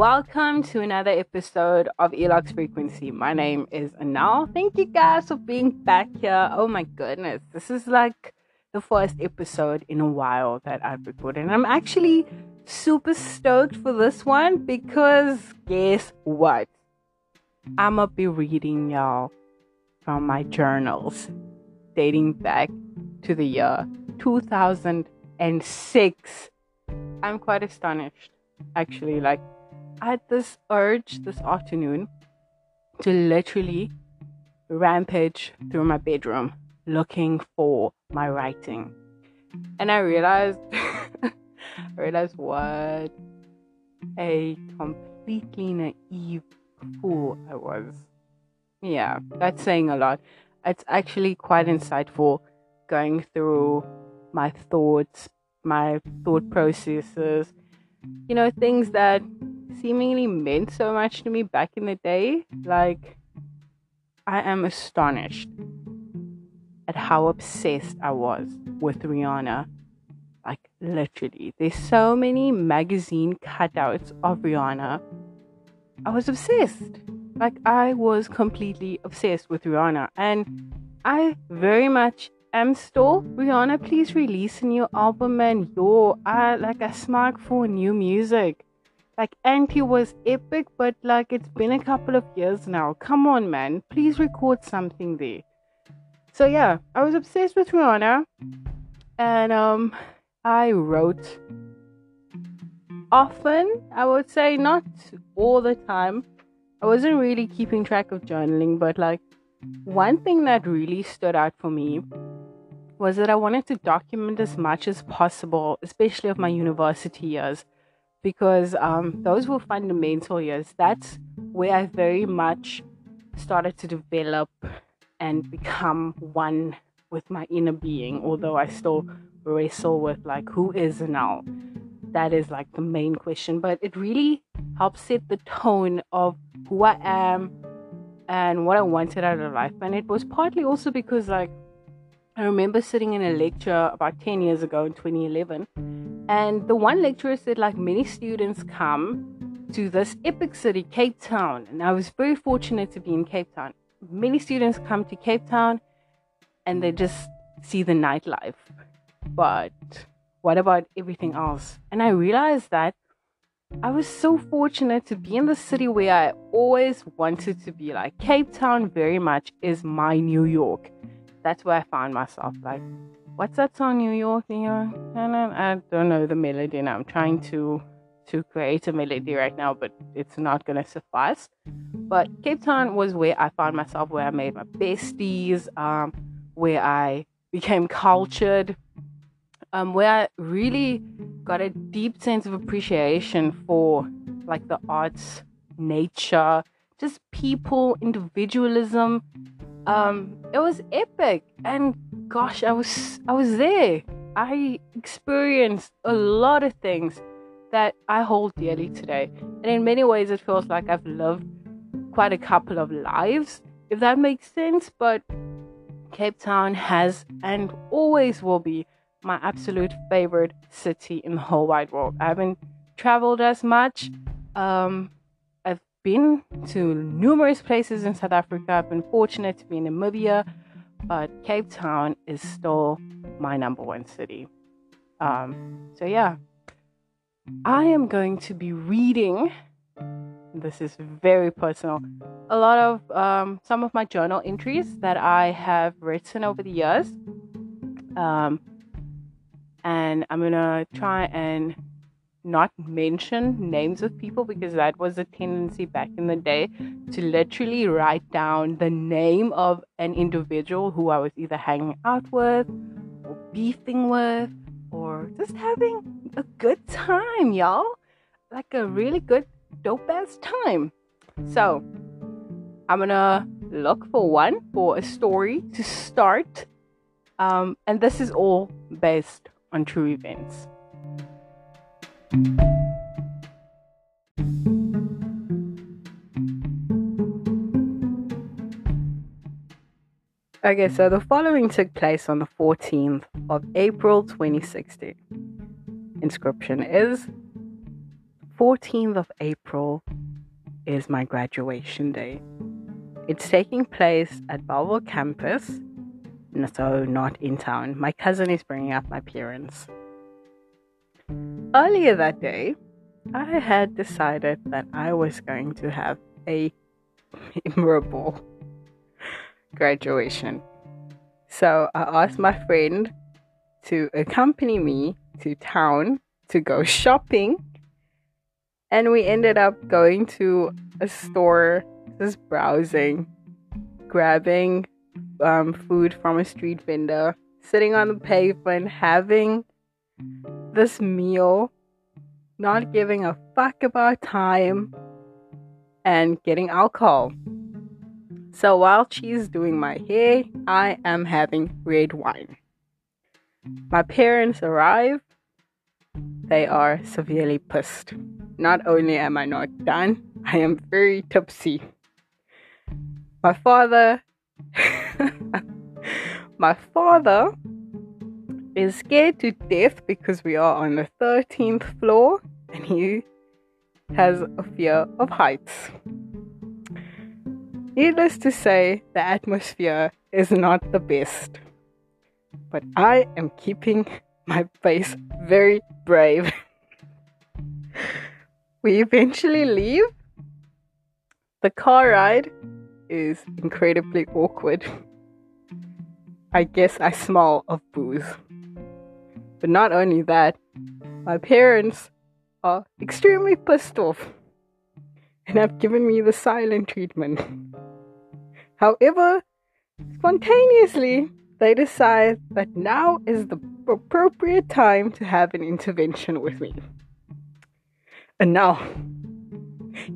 welcome to another episode of Elox Frequency. My name is Anal. Thank you guys for being back here. Oh my goodness, this is like the first episode in a while that I've recorded, and I'm actually super stoked for this one because guess what? I'm gonna be reading y'all from my journals dating back to the year 2006. I'm quite astonished, actually. Like, I had this urge this afternoon to literally rampage through my bedroom looking for my writing. And I realized, I realized what a completely naive fool I was. Yeah, that's saying a lot. It's actually quite insightful going through my thoughts, my thought processes, you know, things that seemingly meant so much to me back in the day. Like, I am astonished at how obsessed I was with Rihanna. Like, literally, there's so many magazine cutouts of Rihanna. I was obsessed. Like, I was completely obsessed with Rihanna. And I very much am still. Rihanna, please release a new album, and yo, I like I smart for new music. Like Anti was epic, but like it's been a couple of years now. Come on, man. Please record something there. So yeah, I was obsessed with Rihanna. And um I wrote often, I would say not all the time. I wasn't really keeping track of journaling, but like one thing that really stood out for me was that I wanted to document as much as possible, especially of my university years because um, those were fundamental years. That's where I very much started to develop and become one with my inner being, although I still wrestle with like who is now. That is like the main question, but it really helps set the tone of who I am and what I wanted out of life. And it was partly also because like I remember sitting in a lecture about 10 years ago in 2011 and the one lecturer said, like, many students come to this epic city, Cape Town. And I was very fortunate to be in Cape Town. Many students come to Cape Town and they just see the nightlife. But what about everything else? And I realized that I was so fortunate to be in the city where I always wanted to be. Like, Cape Town very much is my New York. That's where I found myself. Like, what's that song New York, New York? I don't know the melody and I'm trying to to create a melody right now, but it's not gonna suffice. But Cape Town was where I found myself, where I made my besties, um, where I became cultured, um, where I really got a deep sense of appreciation for like the arts, nature, just people, individualism. Um, it was epic, and gosh, I was I was there. I experienced a lot of things that I hold dearly today. And in many ways it feels like I've lived quite a couple of lives, if that makes sense, but Cape Town has and always will be my absolute favorite city in the whole wide world. I haven't traveled as much. Um, been to numerous places in South Africa. I've been fortunate to be in Namibia but Cape Town is still my number one city. Um, so, yeah, I am going to be reading. This is very personal. A lot of um, some of my journal entries that I have written over the years. Um, and I'm gonna try and not mention names of people because that was a tendency back in the day to literally write down the name of an individual who I was either hanging out with or beefing with or just having a good time, y'all. Like a really good, dope ass time. So, I'm gonna look for one for a story to start. Um, and this is all based on true events. Okay, so the following took place on the 14th of April 2016. Inscription is 14th of April is my graduation day. It's taking place at Bellville campus, so not in town. My cousin is bringing up my parents. Earlier that day, I had decided that I was going to have a memorable graduation. So I asked my friend to accompany me to town to go shopping. And we ended up going to a store, just browsing, grabbing um, food from a street vendor, sitting on the pavement, having this meal, not mm. giving a fuck about time, and getting alcohol. So while she's doing my hair, I am having red wine. My parents arrive. They are severely pissed. Not only am I not done, I am very tipsy. My father, my father is scared to death because we are on the 13th floor and he has a fear of heights. Needless to say, the atmosphere is not the best. But I am keeping my face very brave. we eventually leave. The car ride is incredibly awkward. I guess I smell of booze. But not only that, my parents are extremely pissed off and have given me the silent treatment. However, spontaneously, they decide that now is the appropriate time to have an intervention with me. And now,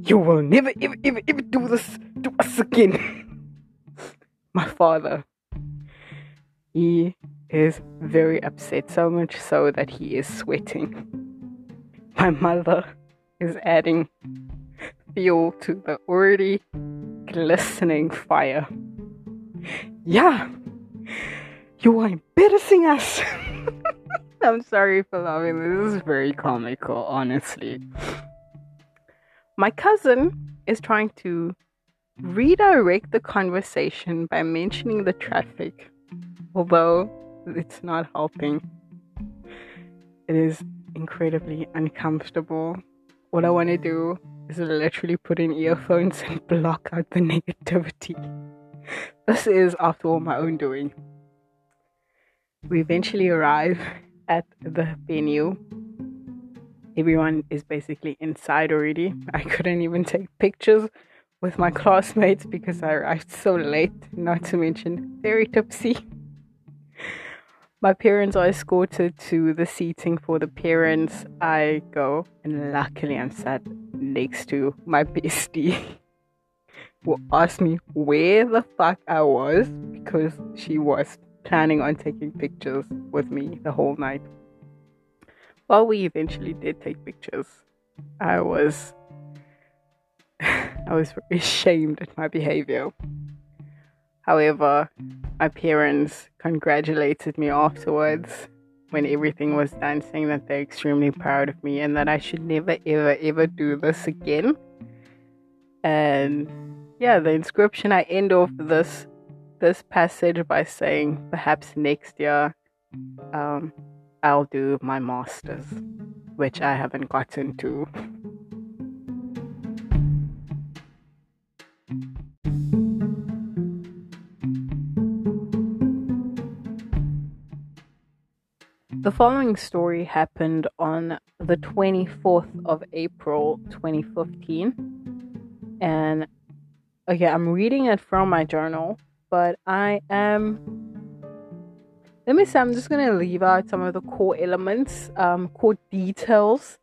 you will never, ever, ever, ever do this to us again. My father, he is very upset, so much so that he is sweating. My mother is adding fuel to the already glistening fire. Yeah, you are embarrassing us. I'm sorry for laughing. This is very comical, honestly. My cousin is trying to redirect the conversation by mentioning the traffic, although it's not helping. It is incredibly uncomfortable. What I want to do is literally put in earphones and block out the negativity. This is, after all, my own doing. We eventually arrive at the venue. Everyone is basically inside already. I couldn't even take pictures with my classmates because I arrived so late, not to mention very tipsy. My parents are escorted to the seating for the parents. I go, and luckily, I'm sat next to my bestie who asked me where the fuck I was because she was planning on taking pictures with me the whole night. Well, we eventually did take pictures. I was I was very ashamed at my behavior. However, my parents congratulated me afterwards when everything was done, saying that they're extremely proud of me and that I should never, ever, ever do this again. And yeah, the inscription I end off this this passage by saying, perhaps next year, um, I'll do my masters, which I haven't gotten to. The following story happened on the 24th of April 2015. And okay, I'm reading it from my journal, but I am. Let me say, I'm just going to leave out some of the core elements, um, core details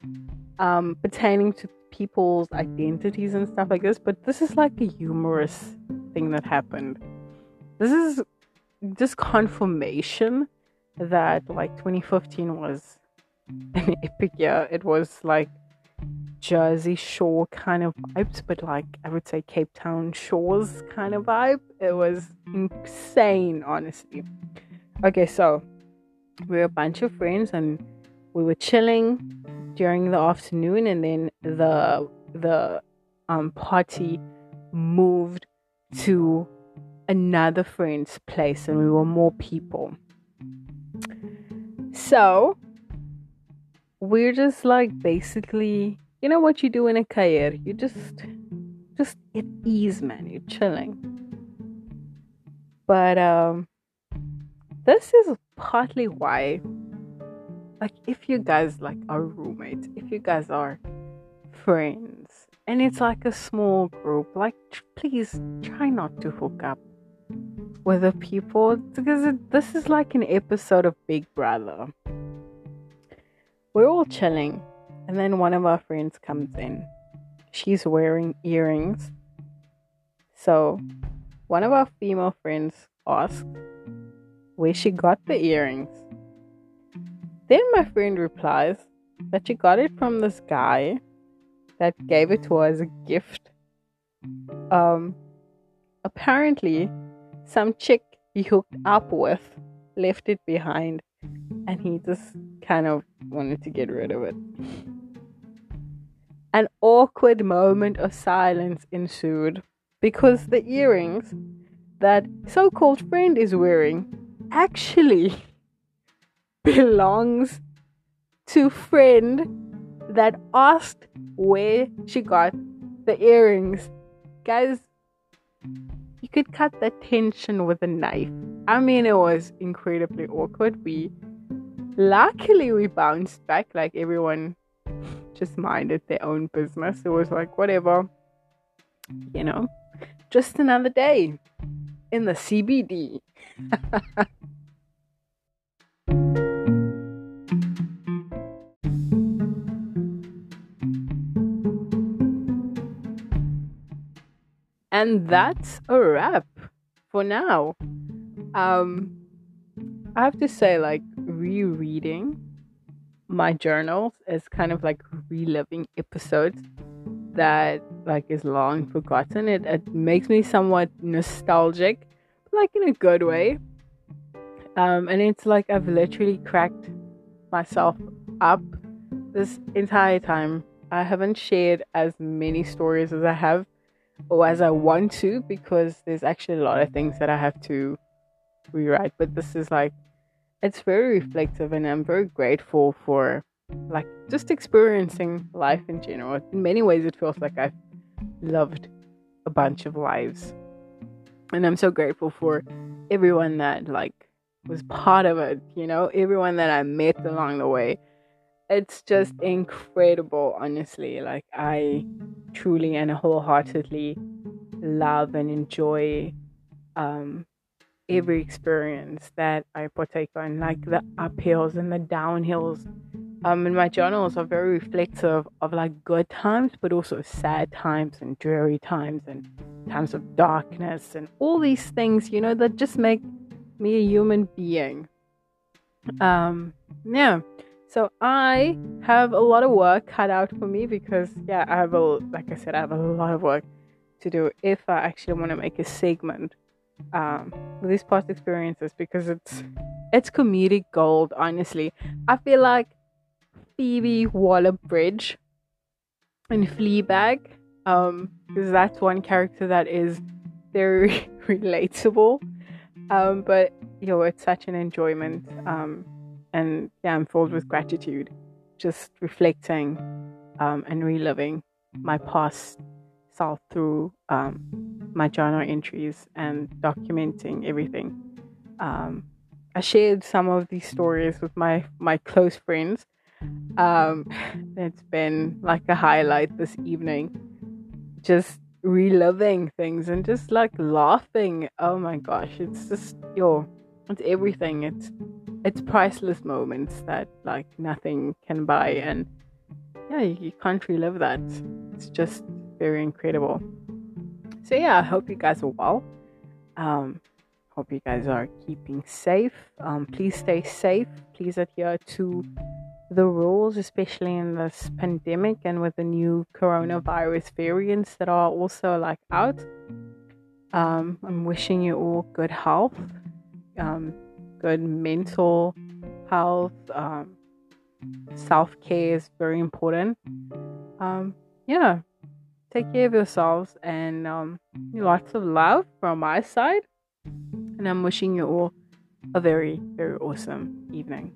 um, pertaining to people's identities and stuff like this. But this is like a humorous thing that happened. This is just confirmation that like 2015 was an epic year. It was like Jersey Shore kind of vibes, but like I would say Cape Town Shores kind of vibe. It was insane, honestly. Okay, so we are a bunch of friends and we were chilling during the afternoon, and then the the um, party moved to another friend's place, and we were more people. So we're just like basically, you know what you do in a cair? You just just at ease, man. You're chilling. But um this is partly why like if you guys like are roommates, if you guys are friends, and it's like a small group, like please try not to hook up with the people because it, this is like an episode of Big Brother. We're all chilling, and then one of our friends comes in. She's wearing earrings. So, one of our female friends asked where she got the earrings. Then my friend replies that she got it from this guy that gave it to her as a gift. Um, apparently, some chick he hooked up mm. with left it behind and he just kind of wanted to get rid of it. An awkward moment of silence ensued because the earrings that so called friend is wearing actually belongs to friend that asked where she got the earrings. Guys, you could cut the tension with a knife. I mean, it was incredibly awkward. We luckily we bounced back like everyone just minded their own business. It was like whatever, you know, just another day in the CBD. and that's a wrap for now. Um, I have to say, like, rereading my journals is kind of like reliving episodes that like is long forgotten. It it makes me somewhat nostalgic, like in a good way. Um, and it's like I've literally cracked myself up this entire time. I haven't shared as many stories as I have or as I want to because there's actually a lot of things that I have to rewrite. But this is like it's very reflective and I'm very grateful for like just experiencing life in general. In many ways it feels like I've loved a bunch of lives. And I'm so grateful for everyone that like was part of it, you know, everyone that I met along the way. It's just incredible, honestly. Like I truly and wholeheartedly love and enjoy um every experience that I partake on, like the uphills and the downhills. Um, and my journals are very reflective of like good times, but also sad times and dreary times and times of darkness and all these things, you know, that just make me a human being. Um, yeah. So I have a lot of work cut out for me because yeah, I have a like I said, I have a lot of work to do if I actually want to make a segment um, these past experiences because it's it's comedic gold. Honestly, I feel like Phoebe Waller-Bridge in Fleabag, um, because that's one character that is very relatable. Um, but you know, it's such an enjoyment. Um, and yeah, I'm filled with gratitude, just reflecting um, and reliving my past self through um, my journal entries and documenting everything. Um, I shared some of these stories with my my close friends. Um, it's been like a highlight this evening, just reliving things and just like laughing. Oh my gosh, it's just yo, it's everything. It's it's priceless moments that like nothing can buy, and yeah, you, you can't relive that. It's just very incredible. So yeah, I hope you guys are well. Um, hope you guys are keeping safe. Um, please stay safe. Please adhere to the rules, especially in this pandemic and with the new coronavirus variants that are also like out. Um, I'm wishing you all good health, um, good mental health, um, self care is very important. Um, yeah, take care of yourselves and um, lots of love from my side. And I'm wishing you all a very, very awesome evening.